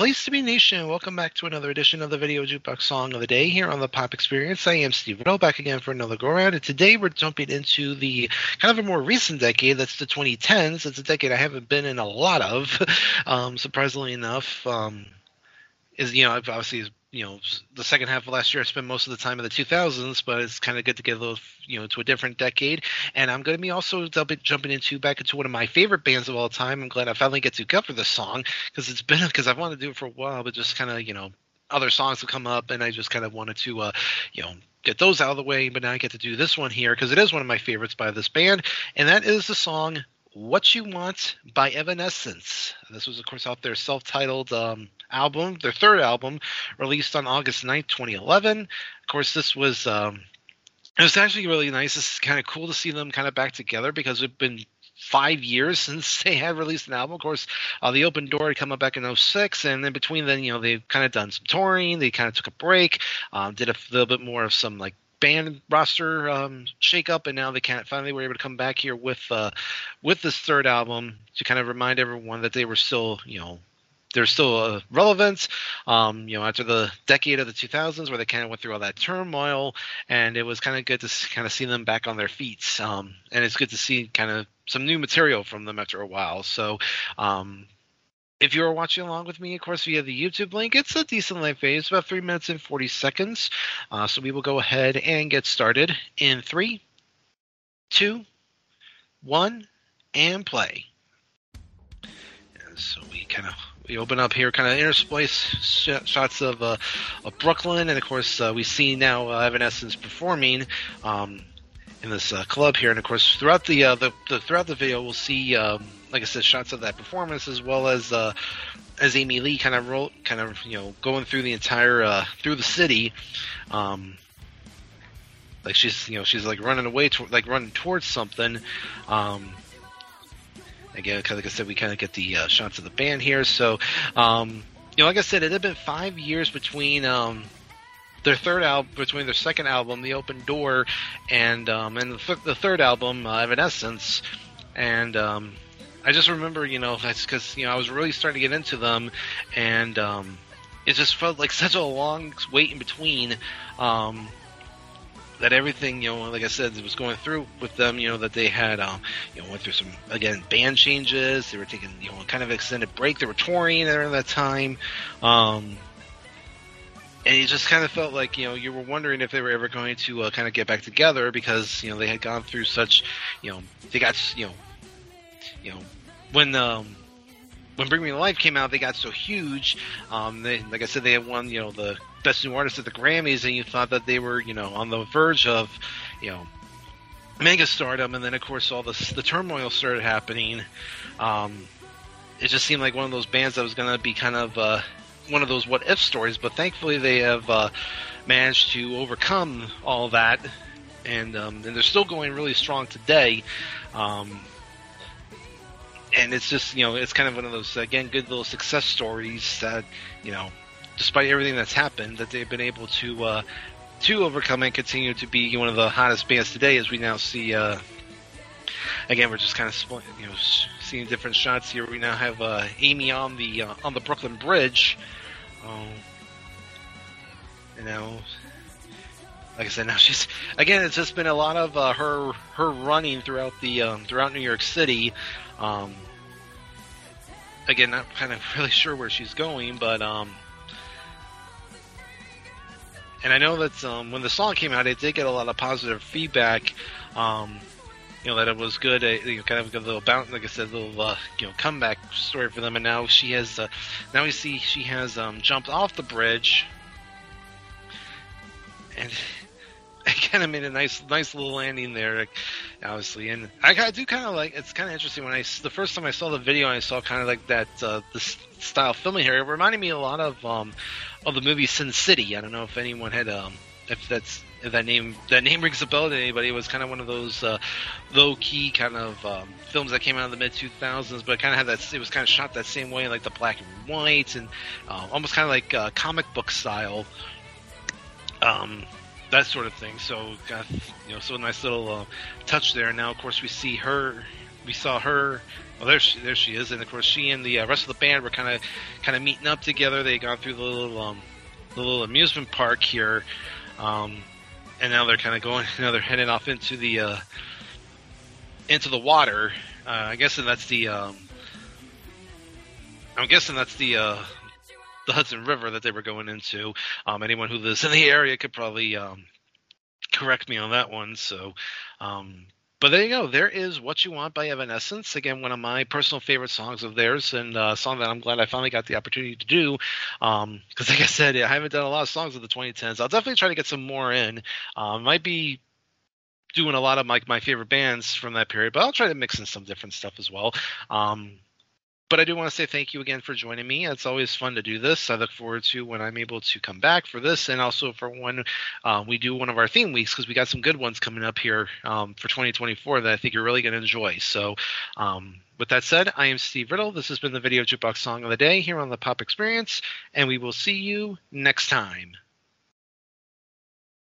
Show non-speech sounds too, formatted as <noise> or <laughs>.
Place to be nation. Welcome back to another edition of the Video Jukebox Song of the Day here on the Pop Experience. I am Steve Riddle, back again for another go around. And today we're jumping into the kind of a more recent decade. That's the 2010s. It's a decade I haven't been in a lot of, <laughs> um, surprisingly enough. Um, is you know obviously you know the second half of last year I spent most of the time in the 2000s, but it's kind of good to get a little you know to a different decade. And I'm going to be also jumping into back into one of my favorite bands of all time. I'm glad I finally get to cover this song because it's been because I've wanted to do it for a while, but just kind of you know other songs have come up and I just kind of wanted to uh, you know get those out of the way. But now I get to do this one here because it is one of my favorites by this band, and that is the song what You Want by Evanescence. This was, of course, off their self titled um, album, their third album, released on August 9th, 2011. Of course, this was. Um, it was actually really nice. It's kind of cool to see them kind of back together because it's been five years <laughs> since they had released an album. Of course, uh, the Open Door had come up back in 06, and in between then, you know, they've kind of done some touring. They kind of took a break, um, did a little bit more of some like band roster um, shakeup, and now they can't finally were able to come back here with uh, with this third album to kind of remind everyone that they were still, you know, they're still uh, relevant. Um, you know, after the decade of the 2000s, where they kind of went through all that turmoil, and it was kind of good to kind of see them back on their feet. Um, and it's good to see kind of some new material from them after a while. So, um, if you are watching along with me, of course, via the YouTube link, it's a decent length. It's about three minutes and 40 seconds. Uh, so we will go ahead and get started in three, two, one, and play. And so we kind of we open up here, kind of intersplice sh- shots of, uh, of Brooklyn, and of course uh, we see now uh, Evanescence performing um, in this uh, club here, and of course throughout the, uh, the, the throughout the video we'll see. Um, like I said, shots of that performance as well as uh, as Amy Lee kind of wrote, kind of you know going through the entire uh, through the city. Um, like she's you know she's like running away to, like running towards something. Um, again, like I said, we kind of get the uh, shots of the band here. So, um, you know, like I said, it had been five years between um, their third album, between their second album, The Open Door, and um, and the, th- the third album, uh, Evanescence, and um, I just remember, you know, that's because you know I was really starting to get into them, and um, it just felt like <laughs> such a long wait in between. Um, that everything, you know, like I said, was going through with them, you know, that they had, um, you know, went through some again band changes. They were taking, you know, kind of extended break. They were touring during that time, um, and it just kind of felt like, you know, you were wondering if they were ever going to uh, kind of get back together because, you know, they had gone through such, you know, they got, you know, you know, when um, when Bring Me to Life came out, they got so huge. Um, they, like I said, they had won, you know, the best new artist at the Grammys, and you thought that they were, you know, on the verge of, you know, mega stardom. And then, of course, all this the turmoil started happening. Um, it just seemed like one of those bands that was going to be kind of uh, one of those what if stories. But thankfully, they have uh, managed to overcome all that, and um, and they're still going really strong today. Um, and it's just you know it's kind of one of those again good little success stories that you know despite everything that's happened that they've been able to uh, to overcome and continue to be one of the hottest bands today as we now see uh, again we're just kind of you know seeing different shots here we now have uh, Amy on the uh, on the Brooklyn Bridge um, you know like I said, now she's again. It's just been a lot of uh, her her running throughout the um, throughout New York City. Um, again, not kind of <laughs> really sure where she's going, but um, and I know that um, when the song came out, it did get a lot of positive feedback. Um, you know that it was good, uh, you know, kind of a little bounce, like I said, a little uh, you know comeback story for them. And now she has, uh, now we see she has um, jumped off the bridge, and <laughs> kind of made a nice nice little landing there, obviously. And I, I do kind of like it's kind of interesting when I the first time I saw the video and I saw kind of like that uh, this style filming here. It reminded me a lot of um, of the movie Sin City. I don't know if anyone had um, if that's that name that name rings a bell to anybody. It was kind of one of those uh, low key kind of um, films that came out in the mid 2000s, but kind of had that. It was kind of shot that same way, like the black and white, and uh, almost kind of like uh, comic book style. Um, that sort of thing. So, got, you know, so a nice little uh, touch there. Now, of course, we see her. We saw her. Well, there she, there she is, and of course, she and the uh, rest of the band were kind of, kind of meeting up together. They gone through the little, um, the little amusement park here, um, and now they're kind of going. <laughs> Now they're heading off into the, uh, into the water. Uh, I guess that's the. Um, I'm guessing that's the uh, the Hudson River that they were going into. Um, anyone who lives in the area could probably um, correct me on that one. So, um, but there you go. There is "What You Want" by Evanescence. Again, one of my personal favorite songs of theirs, and a song that I'm glad I finally got the opportunity to do. Because, um, like I said, I haven't done a lot of songs of the 2010s. I'll definitely try to get some more in. Um, might be doing a lot of my my favorite bands from that period, but I'll try to mix in some different stuff as well. Um, but I do want to say thank you again for joining me. It's always fun to do this. I look forward to when I'm able to come back for this, and also for when um, we do one of our theme weeks because we got some good ones coming up here um, for 2024 that I think you're really going to enjoy. So, um, with that said, I am Steve Riddle. This has been the Video Jukebox Song of the Day here on the Pop Experience, and we will see you next time.